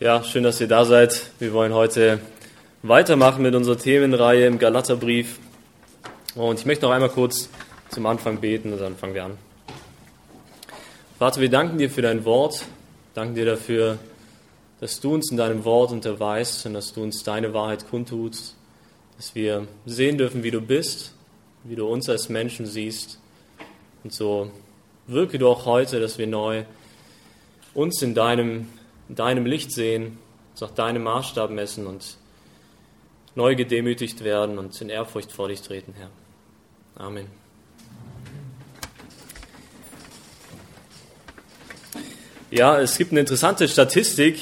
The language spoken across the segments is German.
Ja, schön, dass ihr da seid. Wir wollen heute weitermachen mit unserer Themenreihe im Galaterbrief. Und ich möchte noch einmal kurz zum Anfang beten und dann fangen wir an. Vater, wir danken dir für dein Wort, danken dir dafür, dass du uns in deinem Wort unterweist und dass du uns deine Wahrheit kundtust, dass wir sehen dürfen, wie du bist, wie du uns als Menschen siehst. Und so wirke du auch heute, dass wir neu uns in deinem in deinem Licht sehen, nach deinem Maßstab messen und neu gedemütigt werden und in Ehrfurcht vor dich treten, Herr. Amen. Ja, es gibt eine interessante Statistik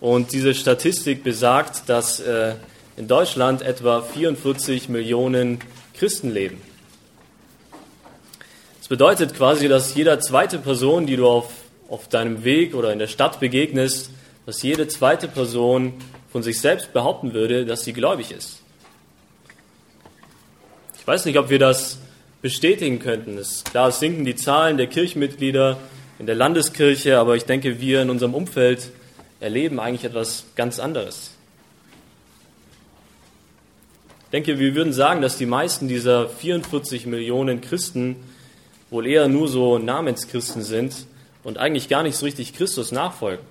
und diese Statistik besagt, dass äh, in Deutschland etwa 44 Millionen Christen leben. Das bedeutet quasi, dass jeder zweite Person, die du auf auf deinem Weg oder in der Stadt begegnest, dass jede zweite Person von sich selbst behaupten würde, dass sie gläubig ist. Ich weiß nicht, ob wir das bestätigen könnten. Es klar, es sinken die Zahlen der Kirchenmitglieder in der Landeskirche, aber ich denke, wir in unserem Umfeld erleben eigentlich etwas ganz anderes. Ich denke, wir würden sagen, dass die meisten dieser 44 Millionen Christen wohl eher nur so Namenschristen sind und eigentlich gar nicht so richtig Christus nachfolgen.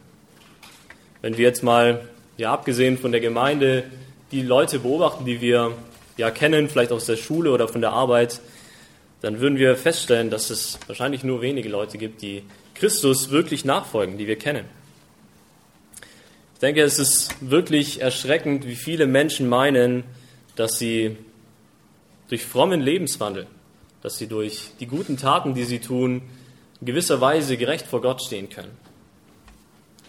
Wenn wir jetzt mal, ja, abgesehen von der Gemeinde, die Leute beobachten, die wir ja kennen, vielleicht aus der Schule oder von der Arbeit, dann würden wir feststellen, dass es wahrscheinlich nur wenige Leute gibt, die Christus wirklich nachfolgen, die wir kennen. Ich denke, es ist wirklich erschreckend, wie viele Menschen meinen, dass sie durch frommen Lebenswandel, dass sie durch die guten Taten, die sie tun, in gewisser Weise gerecht vor Gott stehen können.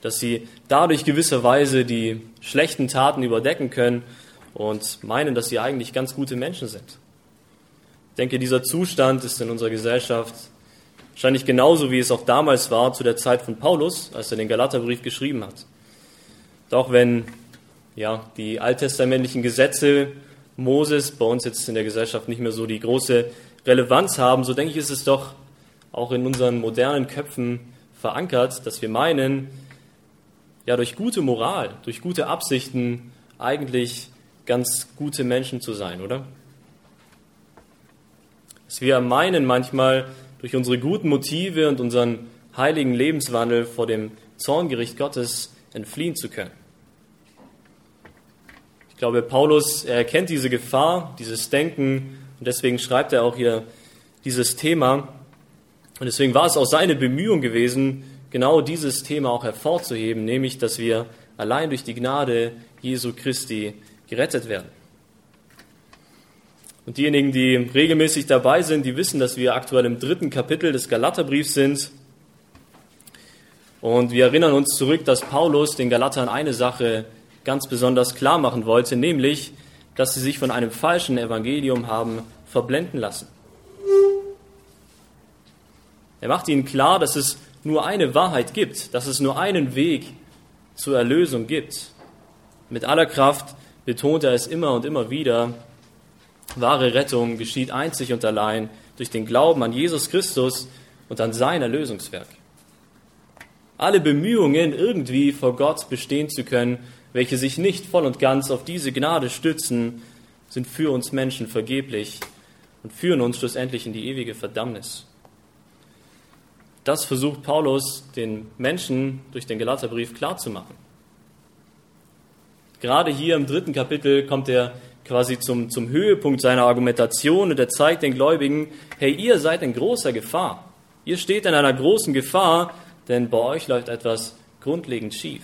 Dass sie dadurch gewisserweise die schlechten Taten überdecken können und meinen, dass sie eigentlich ganz gute Menschen sind. Ich denke, dieser Zustand ist in unserer Gesellschaft wahrscheinlich genauso, wie es auch damals war zu der Zeit von Paulus, als er den Galaterbrief geschrieben hat. Doch wenn ja, die alttestamentlichen Gesetze Moses bei uns jetzt in der Gesellschaft nicht mehr so die große Relevanz haben, so denke ich, ist es doch auch in unseren modernen Köpfen verankert, dass wir meinen, ja, durch gute Moral, durch gute Absichten eigentlich ganz gute Menschen zu sein, oder? Dass wir meinen manchmal durch unsere guten Motive und unseren heiligen Lebenswandel vor dem Zorngericht Gottes entfliehen zu können. Ich glaube, Paulus er erkennt diese Gefahr, dieses Denken und deswegen schreibt er auch hier dieses Thema und deswegen war es auch seine Bemühung gewesen, genau dieses Thema auch hervorzuheben, nämlich, dass wir allein durch die Gnade Jesu Christi gerettet werden. Und diejenigen, die regelmäßig dabei sind, die wissen, dass wir aktuell im dritten Kapitel des Galaterbriefs sind. Und wir erinnern uns zurück, dass Paulus den Galatern eine Sache ganz besonders klar machen wollte, nämlich, dass sie sich von einem falschen Evangelium haben verblenden lassen. Er macht ihnen klar, dass es nur eine Wahrheit gibt, dass es nur einen Weg zur Erlösung gibt. Mit aller Kraft betont er es immer und immer wieder. Wahre Rettung geschieht einzig und allein durch den Glauben an Jesus Christus und an sein Erlösungswerk. Alle Bemühungen, irgendwie vor Gott bestehen zu können, welche sich nicht voll und ganz auf diese Gnade stützen, sind für uns Menschen vergeblich und führen uns schlussendlich in die ewige Verdammnis. Das versucht Paulus den Menschen durch den Galaterbrief klarzumachen. Gerade hier im dritten Kapitel kommt er quasi zum, zum Höhepunkt seiner Argumentation und er zeigt den Gläubigen, hey, ihr seid in großer Gefahr. Ihr steht in einer großen Gefahr, denn bei euch läuft etwas grundlegend schief.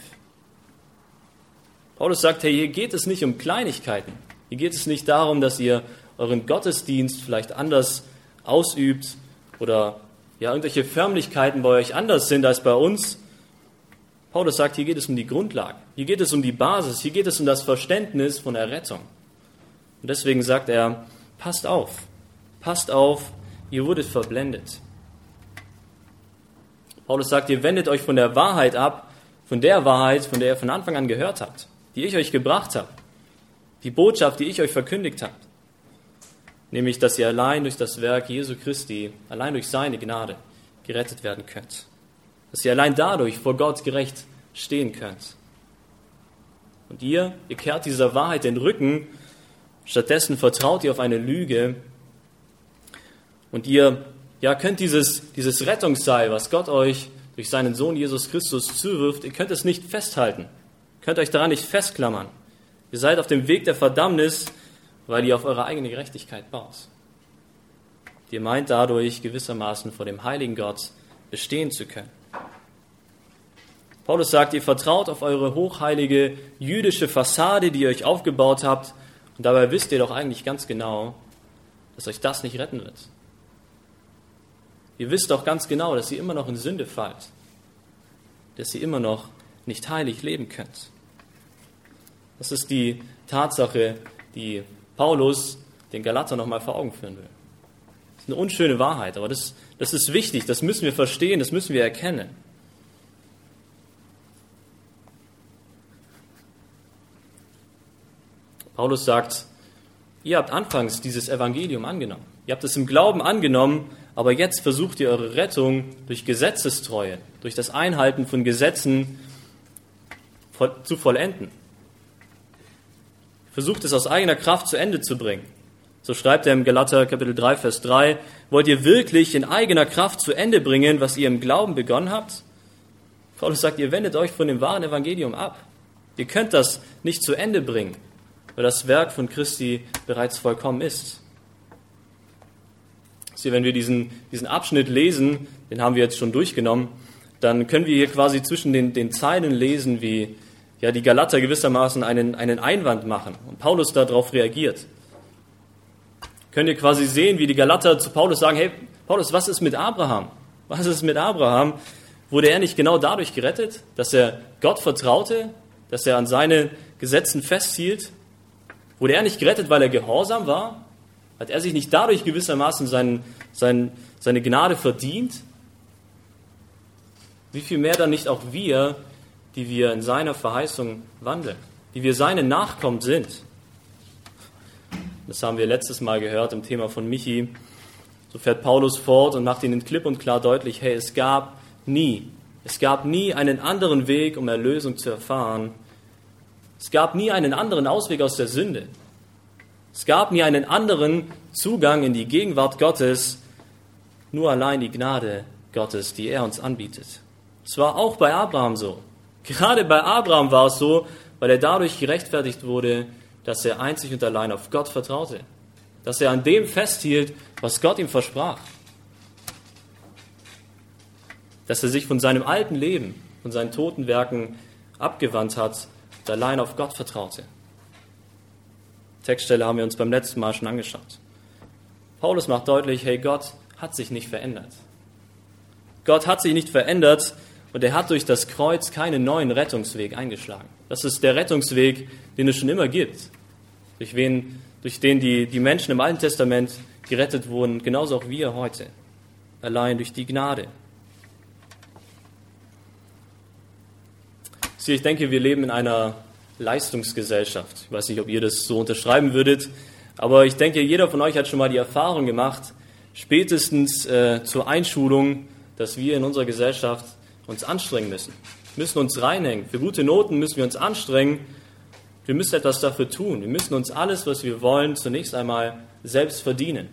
Paulus sagt, hey, hier geht es nicht um Kleinigkeiten. Hier geht es nicht darum, dass ihr euren Gottesdienst vielleicht anders ausübt oder ja, irgendwelche Förmlichkeiten bei euch anders sind als bei uns. Paulus sagt, hier geht es um die Grundlage, hier geht es um die Basis, hier geht es um das Verständnis von Errettung. Und deswegen sagt er, passt auf, passt auf, ihr wurdet verblendet. Paulus sagt, ihr wendet euch von der Wahrheit ab, von der Wahrheit, von der ihr von Anfang an gehört habt, die ich euch gebracht habe, die Botschaft, die ich euch verkündigt habe nämlich dass ihr allein durch das Werk Jesu Christi, allein durch seine Gnade gerettet werden könnt. Dass ihr allein dadurch vor Gott gerecht stehen könnt. Und ihr, ihr kehrt dieser Wahrheit den Rücken, stattdessen vertraut ihr auf eine Lüge und ihr ja, könnt dieses, dieses Rettungsseil, was Gott euch durch seinen Sohn Jesus Christus zuwirft, ihr könnt es nicht festhalten, könnt euch daran nicht festklammern. Ihr seid auf dem Weg der Verdammnis, weil ihr auf eure eigene Gerechtigkeit baut. Ihr meint dadurch gewissermaßen vor dem heiligen Gott bestehen zu können. Paulus sagt, ihr vertraut auf eure hochheilige jüdische Fassade, die ihr euch aufgebaut habt, und dabei wisst ihr doch eigentlich ganz genau, dass euch das nicht retten wird. Ihr wisst doch ganz genau, dass ihr immer noch in Sünde fallt, dass ihr immer noch nicht heilig leben könnt. Das ist die Tatsache, die Paulus den Galater nochmal vor Augen führen will. Das ist eine unschöne Wahrheit, aber das, das ist wichtig, das müssen wir verstehen, das müssen wir erkennen. Paulus sagt, ihr habt anfangs dieses Evangelium angenommen. Ihr habt es im Glauben angenommen, aber jetzt versucht ihr eure Rettung durch Gesetzestreue, durch das Einhalten von Gesetzen zu vollenden. Versucht es aus eigener Kraft zu Ende zu bringen. So schreibt er im Galater Kapitel 3, Vers 3, wollt ihr wirklich in eigener Kraft zu Ende bringen, was ihr im Glauben begonnen habt? Paulus sagt, ihr wendet euch von dem wahren Evangelium ab. Ihr könnt das nicht zu Ende bringen, weil das Werk von Christi bereits vollkommen ist. Sie, wenn wir diesen, diesen Abschnitt lesen, den haben wir jetzt schon durchgenommen, dann können wir hier quasi zwischen den, den Zeilen lesen, wie ja, die Galater gewissermaßen einen, einen Einwand machen und Paulus darauf reagiert. Könnt ihr quasi sehen, wie die Galater zu Paulus sagen, hey, Paulus, was ist mit Abraham? Was ist mit Abraham? Wurde er nicht genau dadurch gerettet, dass er Gott vertraute, dass er an seine Gesetzen festhielt? Wurde er nicht gerettet, weil er gehorsam war? Hat er sich nicht dadurch gewissermaßen sein, sein, seine Gnade verdient? Wie viel mehr dann nicht auch wir, die wir in seiner Verheißung wandeln, die wir seine Nachkommen sind? Das haben wir letztes Mal gehört im Thema von Michi. So fährt Paulus fort und macht ihnen klipp und klar deutlich, hey, es gab nie, es gab nie einen anderen Weg, um Erlösung zu erfahren. Es gab nie einen anderen Ausweg aus der Sünde. Es gab nie einen anderen Zugang in die Gegenwart Gottes, nur allein die Gnade Gottes, die er uns anbietet. Es war auch bei Abraham so. Gerade bei Abraham war es so, weil er dadurch gerechtfertigt wurde, dass er einzig und allein auf Gott vertraute, dass er an dem festhielt, was Gott ihm versprach, dass er sich von seinem alten Leben, von seinen toten Werken abgewandt hat und allein auf Gott vertraute. Textstelle haben wir uns beim letzten Mal schon angeschaut. Paulus macht deutlich, hey, Gott hat sich nicht verändert. Gott hat sich nicht verändert und er hat durch das Kreuz keinen neuen Rettungsweg eingeschlagen. Das ist der Rettungsweg, den es schon immer gibt, durch, wen, durch den die, die Menschen im Alten Testament gerettet wurden, genauso auch wir heute, allein durch die Gnade. Sie, ich denke, wir leben in einer Leistungsgesellschaft. Ich weiß nicht, ob ihr das so unterschreiben würdet, aber ich denke, jeder von euch hat schon mal die Erfahrung gemacht, spätestens äh, zur Einschulung, dass wir in unserer Gesellschaft uns anstrengen müssen. Wir müssen uns reinhängen. Für gute Noten müssen wir uns anstrengen. Wir müssen etwas dafür tun. Wir müssen uns alles, was wir wollen, zunächst einmal selbst verdienen.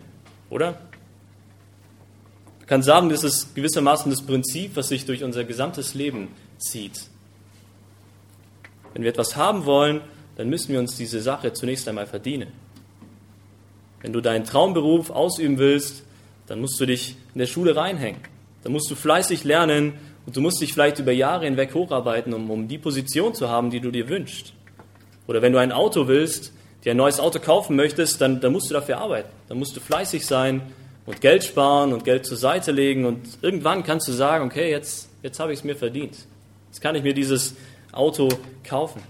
Oder? Man kann sagen, das ist gewissermaßen das Prinzip, was sich durch unser gesamtes Leben zieht. Wenn wir etwas haben wollen, dann müssen wir uns diese Sache zunächst einmal verdienen. Wenn du deinen Traumberuf ausüben willst, dann musst du dich in der Schule reinhängen. Dann musst du fleißig lernen und du musst dich vielleicht über Jahre hinweg hocharbeiten, um, um die Position zu haben, die du dir wünschst. Oder wenn du ein Auto willst, dir ein neues Auto kaufen möchtest, dann, dann musst du dafür arbeiten. Dann musst du fleißig sein und Geld sparen und Geld zur Seite legen und irgendwann kannst du sagen, okay, jetzt, jetzt habe ich es mir verdient. Jetzt kann ich mir dieses Auto kaufen.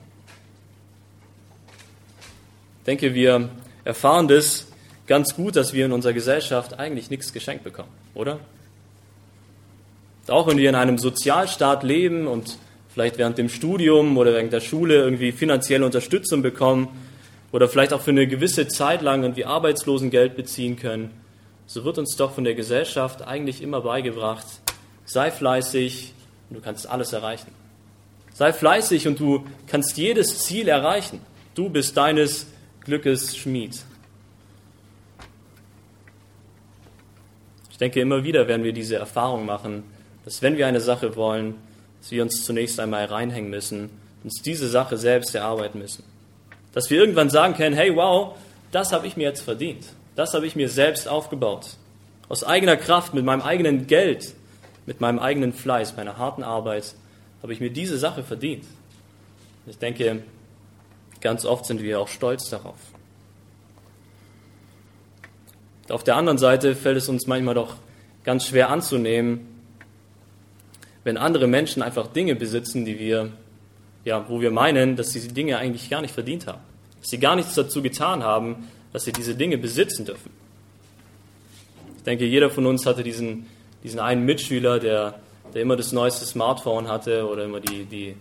Ich denke, wir erfahren das ganz gut, dass wir in unserer Gesellschaft eigentlich nichts geschenkt bekommen, oder? Auch wenn wir in einem Sozialstaat leben und vielleicht während dem Studium oder während der Schule irgendwie finanzielle Unterstützung bekommen oder vielleicht auch für eine gewisse Zeit lang irgendwie Arbeitslosengeld beziehen können, so wird uns doch von der Gesellschaft eigentlich immer beigebracht, sei fleißig und du kannst alles erreichen. Sei fleißig und du kannst jedes Ziel erreichen. Du bist deines Glückes Schmied. Ich denke, immer wieder werden wir diese Erfahrung machen, dass wenn wir eine Sache wollen, dass wir uns zunächst einmal reinhängen müssen, uns diese Sache selbst erarbeiten müssen. Dass wir irgendwann sagen können, hey, wow, das habe ich mir jetzt verdient. Das habe ich mir selbst aufgebaut. Aus eigener Kraft, mit meinem eigenen Geld, mit meinem eigenen Fleiß, meiner harten Arbeit, habe ich mir diese Sache verdient. Ich denke, ganz oft sind wir auch stolz darauf. Auf der anderen Seite fällt es uns manchmal doch ganz schwer anzunehmen, wenn andere Menschen einfach Dinge besitzen, die wir, ja, wo wir meinen, dass sie diese Dinge eigentlich gar nicht verdient haben, dass sie gar nichts dazu getan haben, dass sie diese Dinge besitzen dürfen. Ich denke, jeder von uns hatte diesen, diesen einen Mitschüler, der, der immer das neueste Smartphone hatte oder immer die, die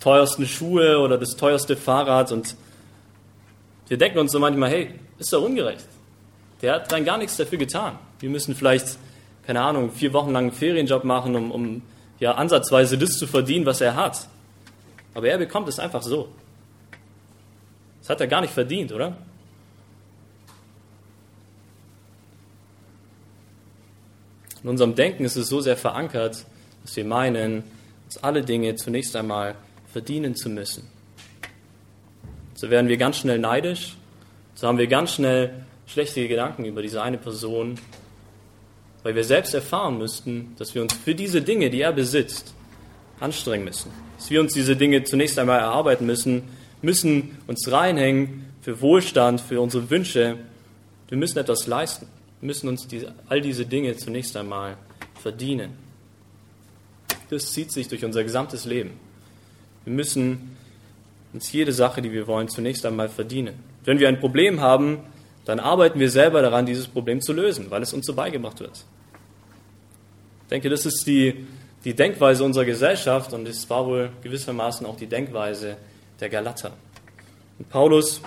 teuersten Schuhe oder das teuerste Fahrrad und wir denken uns so manchmal, hey, ist doch ungerecht. Der hat rein gar nichts dafür getan. Wir müssen vielleicht, keine Ahnung, vier Wochen lang einen Ferienjob machen, um, um ja ansatzweise das zu verdienen, was er hat. Aber er bekommt es einfach so. Das hat er gar nicht verdient, oder? In unserem Denken ist es so sehr verankert, dass wir meinen, uns alle Dinge zunächst einmal verdienen zu müssen. So werden wir ganz schnell neidisch, so haben wir ganz schnell schlechte Gedanken über diese eine Person, weil wir selbst erfahren müssten, dass wir uns für diese Dinge, die er besitzt, anstrengen müssen. Dass wir uns diese Dinge zunächst einmal erarbeiten müssen, müssen uns reinhängen für Wohlstand, für unsere Wünsche. Wir müssen etwas leisten. Wir müssen uns diese, all diese Dinge zunächst einmal verdienen. Das zieht sich durch unser gesamtes Leben. Wir müssen uns jede Sache, die wir wollen, zunächst einmal verdienen. Wenn wir ein Problem haben, dann arbeiten wir selber daran, dieses Problem zu lösen, weil es uns so beigebracht wird. Ich denke, das ist die, die Denkweise unserer Gesellschaft und es war wohl gewissermaßen auch die Denkweise der Galater. Und Paulus,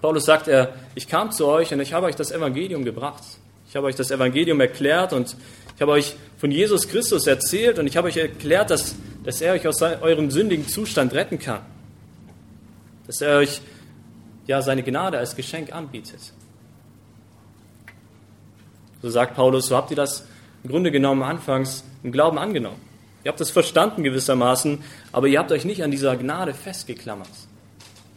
Paulus sagt er, ich kam zu euch und ich habe euch das Evangelium gebracht. Ich habe euch das Evangelium erklärt und ich habe euch von Jesus Christus erzählt und ich habe euch erklärt, dass, dass er euch aus eurem sündigen Zustand retten kann. Dass er euch ja seine Gnade als Geschenk anbietet. So sagt Paulus, so habt ihr das im Grunde genommen anfangs im Glauben angenommen. Ihr habt es verstanden gewissermaßen, aber ihr habt euch nicht an dieser Gnade festgeklammert.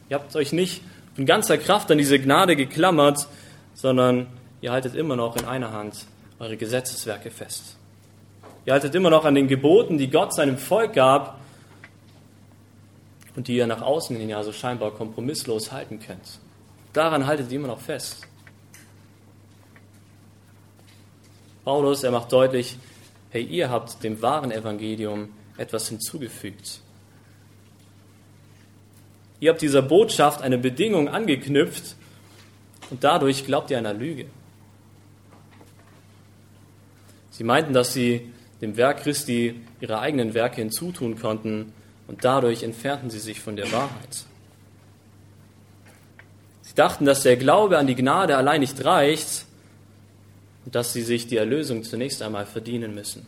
Ihr habt euch nicht von ganzer Kraft an diese Gnade geklammert, sondern ihr haltet immer noch in einer Hand eure Gesetzeswerke fest. Ihr haltet immer noch an den Geboten, die Gott seinem Volk gab, und die ihr nach außen hin ja so scheinbar kompromisslos halten könnt. Daran haltet ihr immer noch fest. Paulus, er macht deutlich, hey, ihr habt dem wahren Evangelium etwas hinzugefügt. Ihr habt dieser Botschaft eine Bedingung angeknüpft und dadurch glaubt ihr einer Lüge. Sie meinten, dass sie dem Werk Christi ihre eigenen Werke hinzutun konnten, und dadurch entfernten sie sich von der Wahrheit. Sie dachten, dass der Glaube an die Gnade allein nicht reicht und dass sie sich die Erlösung zunächst einmal verdienen müssen.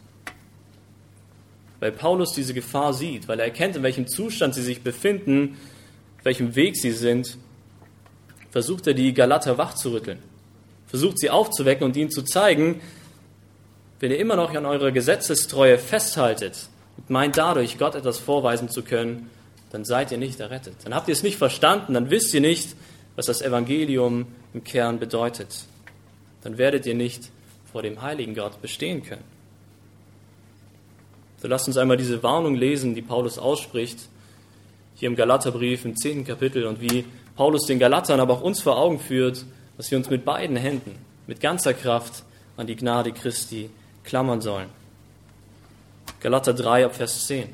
Weil Paulus diese Gefahr sieht, weil er erkennt, in welchem Zustand sie sich befinden, auf welchem Weg sie sind, versucht er die Galater wachzurütteln, versucht sie aufzuwecken und ihnen zu zeigen, wenn ihr immer noch an eurer Gesetzestreue festhaltet, und meint dadurch, Gott etwas vorweisen zu können, dann seid ihr nicht errettet. Dann habt ihr es nicht verstanden, dann wisst ihr nicht, was das Evangelium im Kern bedeutet. Dann werdet ihr nicht vor dem heiligen Gott bestehen können. So lasst uns einmal diese Warnung lesen, die Paulus ausspricht, hier im Galaterbrief im zehnten Kapitel und wie Paulus den Galatern, aber auch uns vor Augen führt, dass wir uns mit beiden Händen, mit ganzer Kraft an die Gnade Christi klammern sollen. Galater 3 ab Vers 10.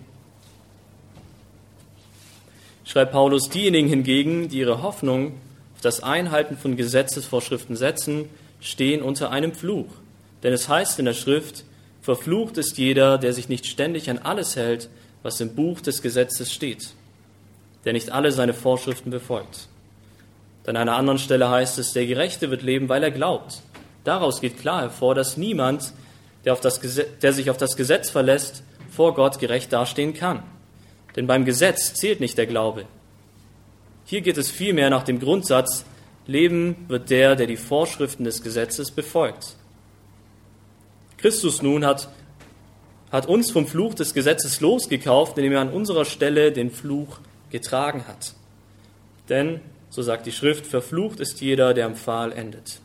Schreibt Paulus, diejenigen hingegen, die ihre Hoffnung auf das Einhalten von Gesetzesvorschriften setzen, stehen unter einem Fluch. Denn es heißt in der Schrift, verflucht ist jeder, der sich nicht ständig an alles hält, was im Buch des Gesetzes steht, der nicht alle seine Vorschriften befolgt. An einer anderen Stelle heißt es, der Gerechte wird leben, weil er glaubt. Daraus geht klar hervor, dass niemand der, auf das Gesetz, der sich auf das Gesetz verlässt, vor Gott gerecht dastehen kann. Denn beim Gesetz zählt nicht der Glaube. Hier geht es vielmehr nach dem Grundsatz, Leben wird der, der die Vorschriften des Gesetzes befolgt. Christus nun hat, hat uns vom Fluch des Gesetzes losgekauft, indem er an unserer Stelle den Fluch getragen hat. Denn, so sagt die Schrift, verflucht ist jeder, der am Pfahl endet.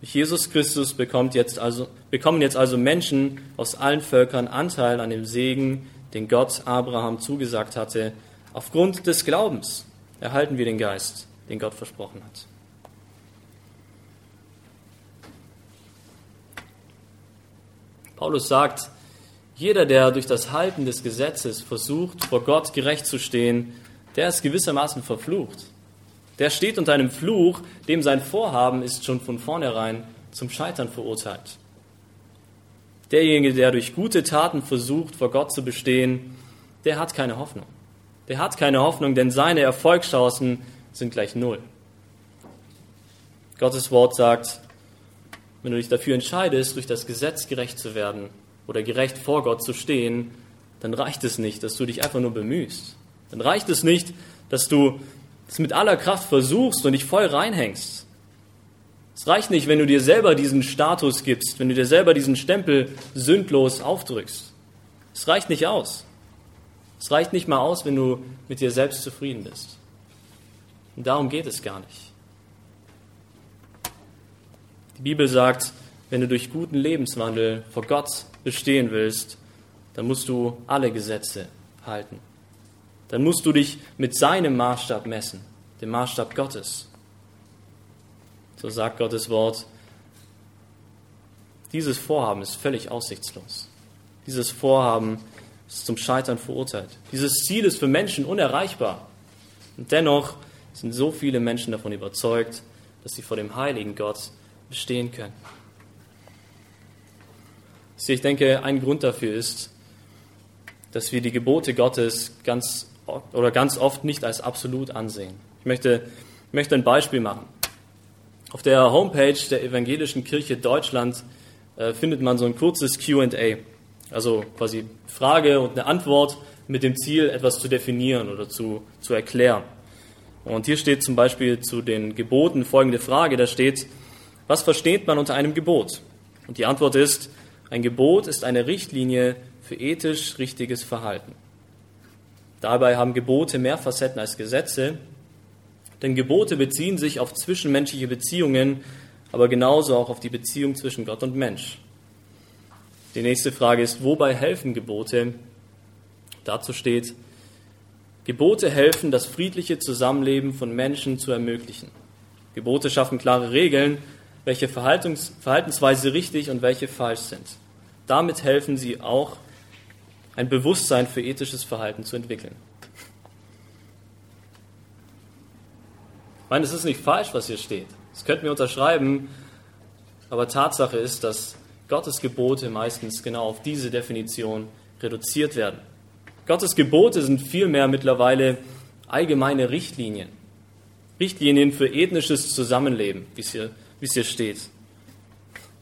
Durch Jesus Christus bekommt jetzt also, bekommen jetzt also Menschen aus allen Völkern Anteil an dem Segen, den Gott Abraham zugesagt hatte. Aufgrund des Glaubens erhalten wir den Geist, den Gott versprochen hat. Paulus sagt, jeder, der durch das Halten des Gesetzes versucht, vor Gott gerecht zu stehen, der ist gewissermaßen verflucht. Der steht unter einem Fluch, dem sein Vorhaben ist schon von vornherein zum Scheitern verurteilt. Derjenige, der durch gute Taten versucht, vor Gott zu bestehen, der hat keine Hoffnung. Der hat keine Hoffnung, denn seine Erfolgschancen sind gleich null. Gottes Wort sagt, wenn du dich dafür entscheidest, durch das Gesetz gerecht zu werden oder gerecht vor Gott zu stehen, dann reicht es nicht, dass du dich einfach nur bemühst. Dann reicht es nicht, dass du es mit aller Kraft versuchst und dich voll reinhängst. Es reicht nicht, wenn du dir selber diesen Status gibst, wenn du dir selber diesen Stempel sündlos aufdrückst. Es reicht nicht aus. Es reicht nicht mal aus, wenn du mit dir selbst zufrieden bist. Und darum geht es gar nicht. Die Bibel sagt, wenn du durch guten Lebenswandel vor Gott bestehen willst, dann musst du alle Gesetze halten dann musst du dich mit seinem Maßstab messen, dem Maßstab Gottes. So sagt Gottes Wort, dieses Vorhaben ist völlig aussichtslos. Dieses Vorhaben ist zum Scheitern verurteilt. Dieses Ziel ist für Menschen unerreichbar. Und dennoch sind so viele Menschen davon überzeugt, dass sie vor dem heiligen Gott bestehen können. Ich denke, ein Grund dafür ist, dass wir die Gebote Gottes ganz oder ganz oft nicht als absolut ansehen. Ich möchte, ich möchte ein Beispiel machen. Auf der Homepage der Evangelischen Kirche Deutschland äh, findet man so ein kurzes QA, also quasi Frage und eine Antwort mit dem Ziel, etwas zu definieren oder zu, zu erklären. Und hier steht zum Beispiel zu den Geboten folgende Frage, da steht, was versteht man unter einem Gebot? Und die Antwort ist, ein Gebot ist eine Richtlinie für ethisch richtiges Verhalten. Dabei haben Gebote mehr Facetten als Gesetze, denn Gebote beziehen sich auf zwischenmenschliche Beziehungen, aber genauso auch auf die Beziehung zwischen Gott und Mensch. Die nächste Frage ist, wobei helfen Gebote? Dazu steht, Gebote helfen, das friedliche Zusammenleben von Menschen zu ermöglichen. Gebote schaffen klare Regeln, welche Verhaltensweise richtig und welche falsch sind. Damit helfen sie auch, ein Bewusstsein für ethisches Verhalten zu entwickeln. Ich meine, es ist nicht falsch, was hier steht. Das könnten wir unterschreiben, aber Tatsache ist, dass Gottes Gebote meistens genau auf diese Definition reduziert werden. Gottes Gebote sind vielmehr mittlerweile allgemeine Richtlinien. Richtlinien für ethnisches Zusammenleben, wie es hier, wie es hier steht.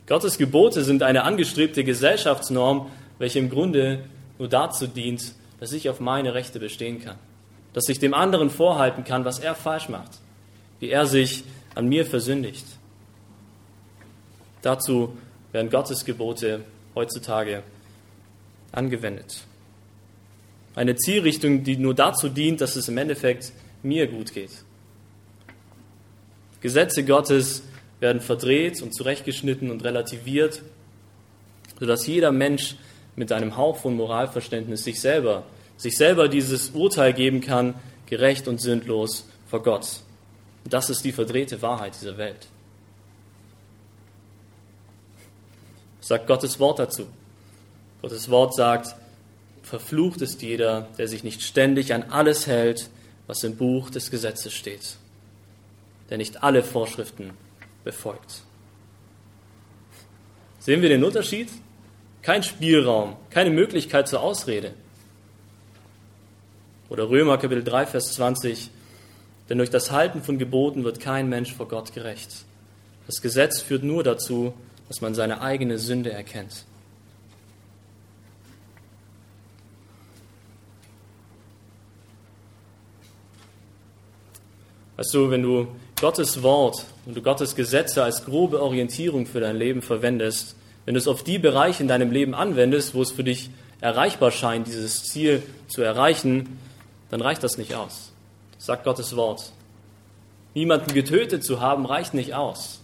Gottes Gebote sind eine angestrebte Gesellschaftsnorm, welche im Grunde nur dazu dient, dass ich auf meine Rechte bestehen kann. Dass ich dem anderen vorhalten kann, was er falsch macht, wie er sich an mir versündigt. Dazu werden Gottes Gebote heutzutage angewendet. Eine Zielrichtung, die nur dazu dient, dass es im Endeffekt mir gut geht. Gesetze Gottes werden verdreht und zurechtgeschnitten und relativiert, sodass jeder Mensch mit einem Hauch von Moralverständnis sich selber, sich selber dieses Urteil geben kann, gerecht und sündlos vor Gott. Das ist die verdrehte Wahrheit dieser Welt. sagt Gottes Wort dazu. Gottes Wort sagt, verflucht ist jeder, der sich nicht ständig an alles hält, was im Buch des Gesetzes steht, der nicht alle Vorschriften befolgt. Sehen wir den Unterschied kein Spielraum, keine Möglichkeit zur Ausrede. Oder Römer Kapitel 3, Vers 20. Denn durch das Halten von Geboten wird kein Mensch vor Gott gerecht. Das Gesetz führt nur dazu, dass man seine eigene Sünde erkennt. Weißt du, wenn du Gottes Wort und Gottes Gesetze als grobe Orientierung für dein Leben verwendest, wenn du es auf die Bereiche in deinem Leben anwendest, wo es für dich erreichbar scheint, dieses Ziel zu erreichen, dann reicht das nicht aus. Das sagt Gottes Wort. Niemanden getötet zu haben, reicht nicht aus.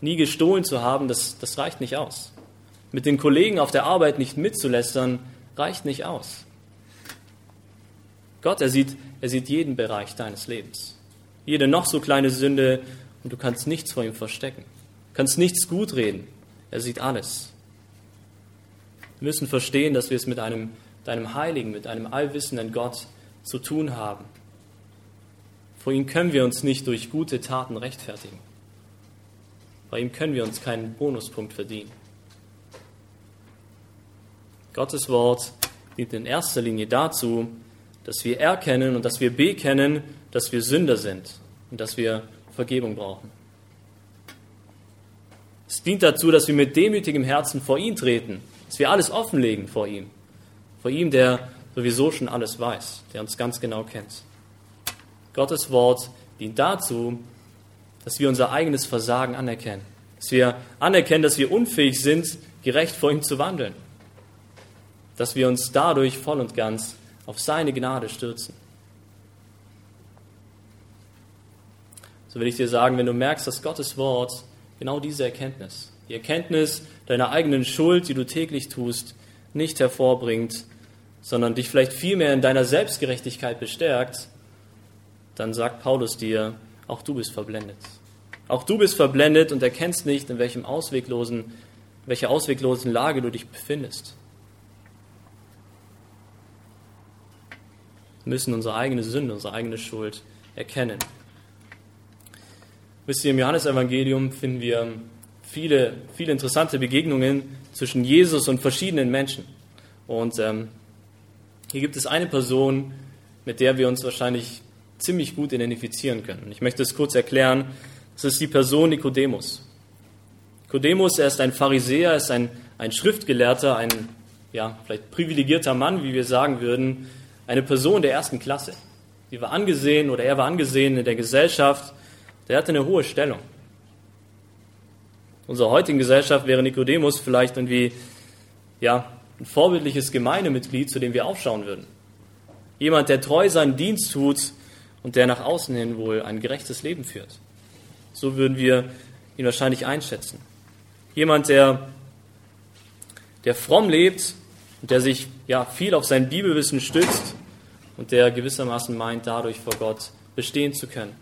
Nie gestohlen zu haben, das, das reicht nicht aus. Mit den Kollegen auf der Arbeit nicht mitzulästern, reicht nicht aus. Gott, er sieht, er sieht jeden Bereich deines Lebens jede noch so kleine Sünde und du kannst nichts vor ihm verstecken. Du kannst nichts gut reden. Er sieht alles. Wir müssen verstehen, dass wir es mit einem, mit einem Heiligen, mit einem allwissenden Gott zu tun haben. Vor ihm können wir uns nicht durch gute Taten rechtfertigen. Bei ihm können wir uns keinen Bonuspunkt verdienen. Gottes Wort dient in erster Linie dazu, dass wir erkennen und dass wir bekennen, dass wir Sünder sind und dass wir Vergebung brauchen. Es dient dazu, dass wir mit demütigem Herzen vor ihn treten, dass wir alles offenlegen vor ihm. Vor ihm, der sowieso schon alles weiß, der uns ganz genau kennt. Gottes Wort dient dazu, dass wir unser eigenes Versagen anerkennen. Dass wir anerkennen, dass wir unfähig sind, gerecht vor ihm zu wandeln. Dass wir uns dadurch voll und ganz auf seine Gnade stürzen. so will ich dir sagen, wenn du merkst, dass Gottes Wort genau diese Erkenntnis, die Erkenntnis deiner eigenen Schuld, die du täglich tust, nicht hervorbringt, sondern dich vielleicht vielmehr in deiner Selbstgerechtigkeit bestärkt, dann sagt Paulus dir, auch du bist verblendet. Auch du bist verblendet und erkennst nicht, in welchem ausweglosen, welcher ausweglosen Lage du dich befindest. Wir müssen unsere eigene Sünde, unsere eigene Schuld erkennen. Wisst ihr, im Johannesevangelium finden wir viele, viele interessante Begegnungen zwischen Jesus und verschiedenen Menschen. Und ähm, hier gibt es eine Person, mit der wir uns wahrscheinlich ziemlich gut identifizieren können. Ich möchte es kurz erklären. Das ist die Person Nikodemus. Nikodemus, er ist ein Pharisäer, er ist ein, ein Schriftgelehrter, ein ja, vielleicht privilegierter Mann, wie wir sagen würden, eine Person der ersten Klasse. Die war angesehen oder er war angesehen in der Gesellschaft der hatte eine hohe Stellung. In unserer heutigen Gesellschaft wäre Nikodemus vielleicht irgendwie ja, ein vorbildliches Gemeindemitglied, zu dem wir aufschauen würden. Jemand, der treu seinen Dienst tut und der nach außen hin wohl ein gerechtes Leben führt. So würden wir ihn wahrscheinlich einschätzen. Jemand, der, der fromm lebt und der sich ja, viel auf sein Bibelwissen stützt und der gewissermaßen meint, dadurch vor Gott bestehen zu können.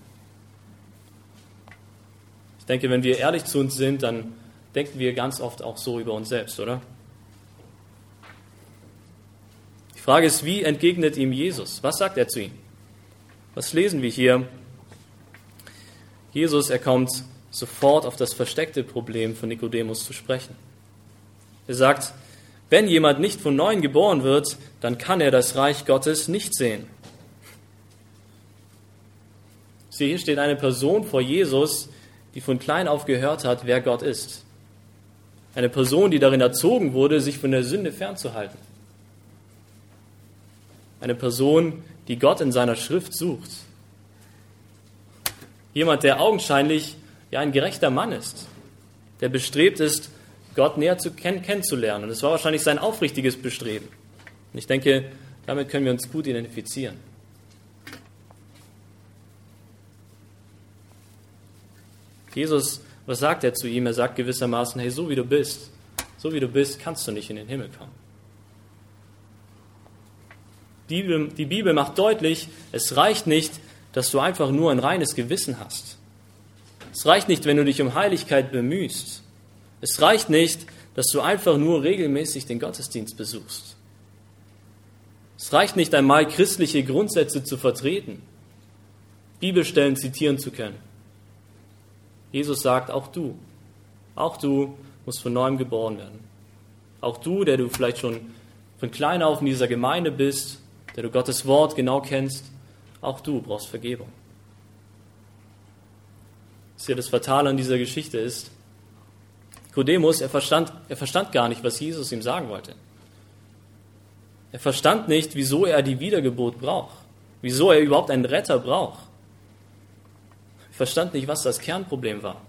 Ich denke, wenn wir ehrlich zu uns sind, dann denken wir ganz oft auch so über uns selbst, oder? Die Frage ist, wie entgegnet ihm Jesus? Was sagt er zu ihm? Was lesen wir hier? Jesus, er kommt sofort auf das versteckte Problem von Nikodemus zu sprechen. Er sagt, wenn jemand nicht von neuem geboren wird, dann kann er das Reich Gottes nicht sehen. Sie, hier steht eine Person vor Jesus, die von klein auf gehört hat, wer Gott ist. Eine Person, die darin erzogen wurde, sich von der Sünde fernzuhalten. Eine Person, die Gott in seiner Schrift sucht. Jemand, der augenscheinlich ja ein gerechter Mann ist, der bestrebt ist, Gott näher zu kenn kennenzulernen. Und es war wahrscheinlich sein aufrichtiges Bestreben. Und ich denke, damit können wir uns gut identifizieren. Jesus, was sagt er zu ihm? Er sagt gewissermaßen, hey, so wie du bist, so wie du bist, kannst du nicht in den Himmel kommen. Die Bibel, die Bibel macht deutlich, es reicht nicht, dass du einfach nur ein reines Gewissen hast. Es reicht nicht, wenn du dich um Heiligkeit bemühst. Es reicht nicht, dass du einfach nur regelmäßig den Gottesdienst besuchst. Es reicht nicht einmal, christliche Grundsätze zu vertreten, Bibelstellen zitieren zu können. Jesus sagt, auch du, auch du musst von neuem geboren werden. Auch du, der du vielleicht schon von klein auf in dieser Gemeinde bist, der du Gottes Wort genau kennst, auch du brauchst Vergebung. Was hier das Fatale an dieser Geschichte ist, Kodemus, er verstand, er verstand gar nicht, was Jesus ihm sagen wollte. Er verstand nicht, wieso er die Wiedergeburt braucht, wieso er überhaupt einen Retter braucht. Er verstand nicht, was das Kernproblem war.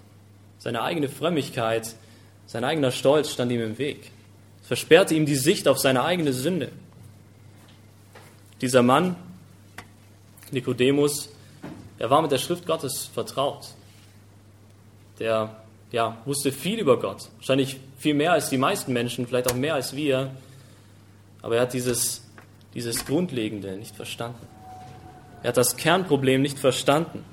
Seine eigene Frömmigkeit, sein eigener Stolz stand ihm im Weg. Es versperrte ihm die Sicht auf seine eigene Sünde. Dieser Mann, Nikodemus, er war mit der Schrift Gottes vertraut. Der ja, wusste viel über Gott. Wahrscheinlich viel mehr als die meisten Menschen, vielleicht auch mehr als wir. Aber er hat dieses, dieses Grundlegende nicht verstanden. Er hat das Kernproblem nicht verstanden.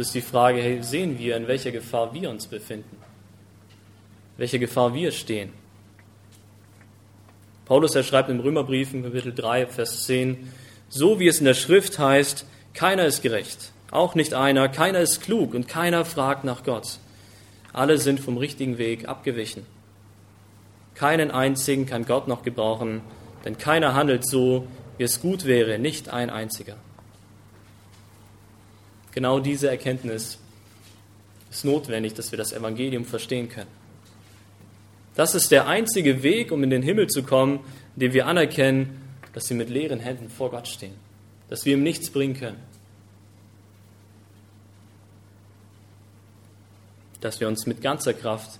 Ist die Frage, hey, sehen wir, in welcher Gefahr wir uns befinden? Welche Gefahr wir stehen? Paulus, er schreibt im Römerbrief Kapitel 3, Vers 10, so wie es in der Schrift heißt, keiner ist gerecht, auch nicht einer, keiner ist klug und keiner fragt nach Gott. Alle sind vom richtigen Weg abgewichen. Keinen einzigen kann Gott noch gebrauchen, denn keiner handelt so, wie es gut wäre, nicht ein einziger. Genau diese Erkenntnis ist notwendig, dass wir das Evangelium verstehen können. Das ist der einzige Weg, um in den Himmel zu kommen, indem wir anerkennen, dass wir mit leeren Händen vor Gott stehen, dass wir ihm nichts bringen können. dass wir uns mit ganzer Kraft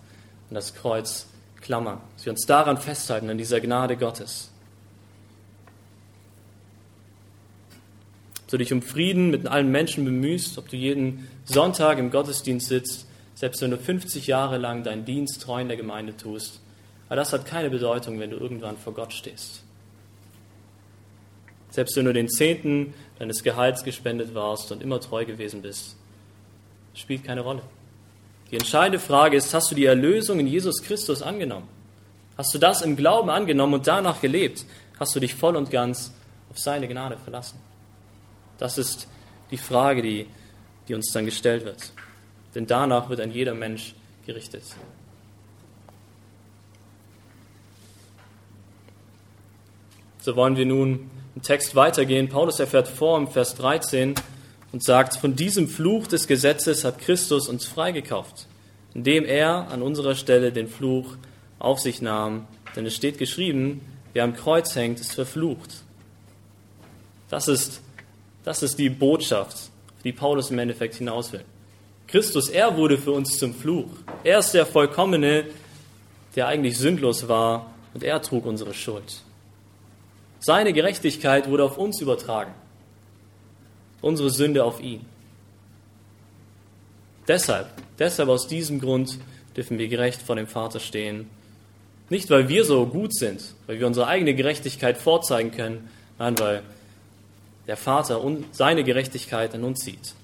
an das Kreuz klammern, dass wir uns daran festhalten, an dieser Gnade Gottes. Ob du dich um Frieden mit allen Menschen bemühst, ob du jeden Sonntag im Gottesdienst sitzt, selbst wenn du 50 Jahre lang deinen Dienst treu in der Gemeinde tust, aber das hat keine Bedeutung, wenn du irgendwann vor Gott stehst. Selbst wenn du den Zehnten deines Gehalts gespendet warst und immer treu gewesen bist, spielt keine Rolle. Die entscheidende Frage ist, hast du die Erlösung in Jesus Christus angenommen? Hast du das im Glauben angenommen und danach gelebt? Hast du dich voll und ganz auf seine Gnade verlassen? Das ist die Frage, die, die uns dann gestellt wird. Denn danach wird ein jeder Mensch gerichtet. So wollen wir nun im Text weitergehen. Paulus erfährt vor im Vers 13, und sagt, von diesem Fluch des Gesetzes hat Christus uns freigekauft, indem er an unserer Stelle den Fluch auf sich nahm. Denn es steht geschrieben, wer am Kreuz hängt, ist verflucht. Das ist, das ist die Botschaft, die Paulus im Endeffekt hinaus will. Christus, er wurde für uns zum Fluch. Er ist der Vollkommene, der eigentlich sündlos war und er trug unsere Schuld. Seine Gerechtigkeit wurde auf uns übertragen unsere Sünde auf ihn. Deshalb, deshalb aus diesem Grund dürfen wir gerecht vor dem Vater stehen. Nicht, weil wir so gut sind, weil wir unsere eigene Gerechtigkeit vorzeigen können, nein, weil der Vater seine Gerechtigkeit an uns sieht,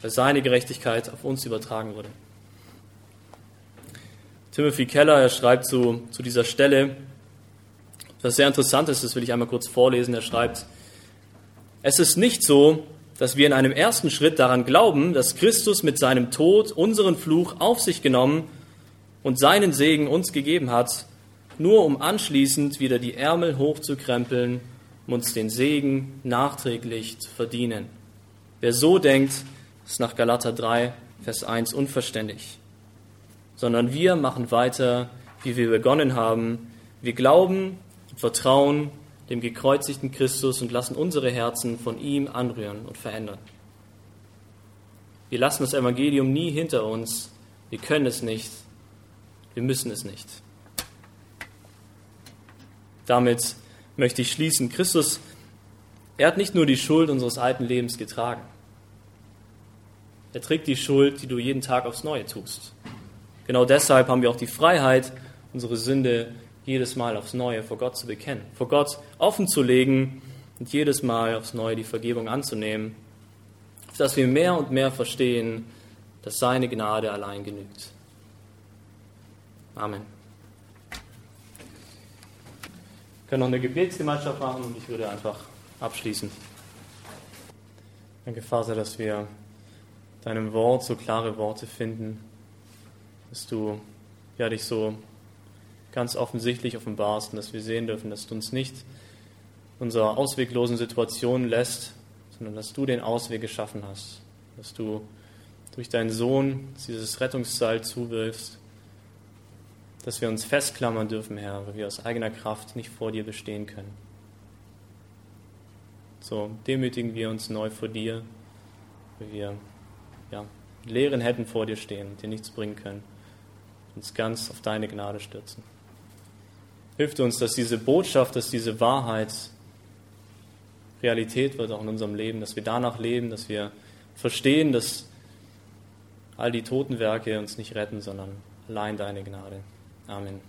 weil seine Gerechtigkeit auf uns übertragen wurde. Timothy Keller, er schreibt zu, zu dieser Stelle, was sehr interessant ist, das will ich einmal kurz vorlesen, er schreibt, es ist nicht so, dass wir in einem ersten Schritt daran glauben, dass Christus mit seinem Tod unseren Fluch auf sich genommen und seinen Segen uns gegeben hat, nur um anschließend wieder die Ärmel hochzukrempeln, um uns den Segen nachträglich zu verdienen. Wer so denkt, ist nach Galater 3, Vers 1 unverständlich. Sondern wir machen weiter, wie wir begonnen haben. Wir glauben und vertrauen dem gekreuzigten Christus und lassen unsere Herzen von ihm anrühren und verändern. Wir lassen das Evangelium nie hinter uns. Wir können es nicht. Wir müssen es nicht. Damit möchte ich schließen. Christus, er hat nicht nur die Schuld unseres alten Lebens getragen. Er trägt die Schuld, die du jeden Tag aufs Neue tust. Genau deshalb haben wir auch die Freiheit, unsere Sünde jedes Mal aufs Neue vor Gott zu bekennen, vor Gott offen zu legen und jedes Mal aufs Neue die Vergebung anzunehmen, dass wir mehr und mehr verstehen, dass seine Gnade allein genügt. Amen. Wir können noch eine Gebetsgemeinschaft machen und ich würde einfach abschließen. Danke, Vater, dass wir deinem Wort so klare Worte finden, dass du ja, dich so ganz offensichtlich offenbarst und dass wir sehen dürfen, dass du uns nicht unserer ausweglosen Situation lässt, sondern dass du den Ausweg geschaffen hast, dass du durch deinen Sohn dieses Rettungsseil zuwirfst, dass wir uns festklammern dürfen, Herr, weil wir aus eigener Kraft nicht vor dir bestehen können. So demütigen wir uns neu vor dir wie wir ja, Lehren hätten vor dir stehen, dir nichts bringen können, uns ganz auf deine Gnade stürzen. Hilft uns, dass diese Botschaft, dass diese Wahrheit Realität wird auch in unserem Leben, dass wir danach leben, dass wir verstehen, dass all die Totenwerke uns nicht retten, sondern allein deine Gnade. Amen.